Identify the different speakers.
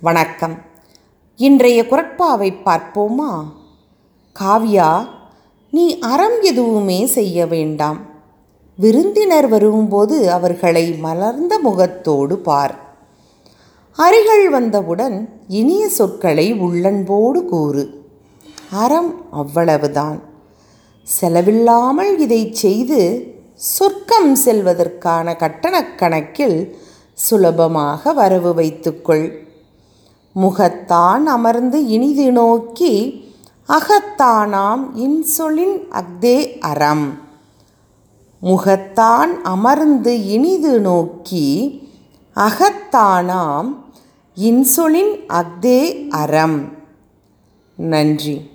Speaker 1: வணக்கம். இன்றைய குரட்பாவை பார்ப்போமா? காவ்யா நீ அறம் எதுவுமே செய்ய வேண்டாம். விருந்தினர் வரும்போது அவர்களை மலர்ந்த முகத்தோடு பார். அருகள் வந்தவுடன் இனிய சொற்களை உள்ளன்போடு கூறு. அறம் அவ்வளவுதான். செலவில்லாமல் இதை செய்து சொர்க்கம் செல்வதற்கான கட்டணக் கணக்கில் சுலபமாக வரவு வைத்துக்கொள் முகத்தான் அமர்ந்து இனிது நோக்கி அகத்தானாம் இன்சொலின் அக்தே அறம். முகத்தான் அமர்ந்து இனிது நோக்கி அகத்தானாம் இன்சொலின் அக்தே அறம். நன்றி.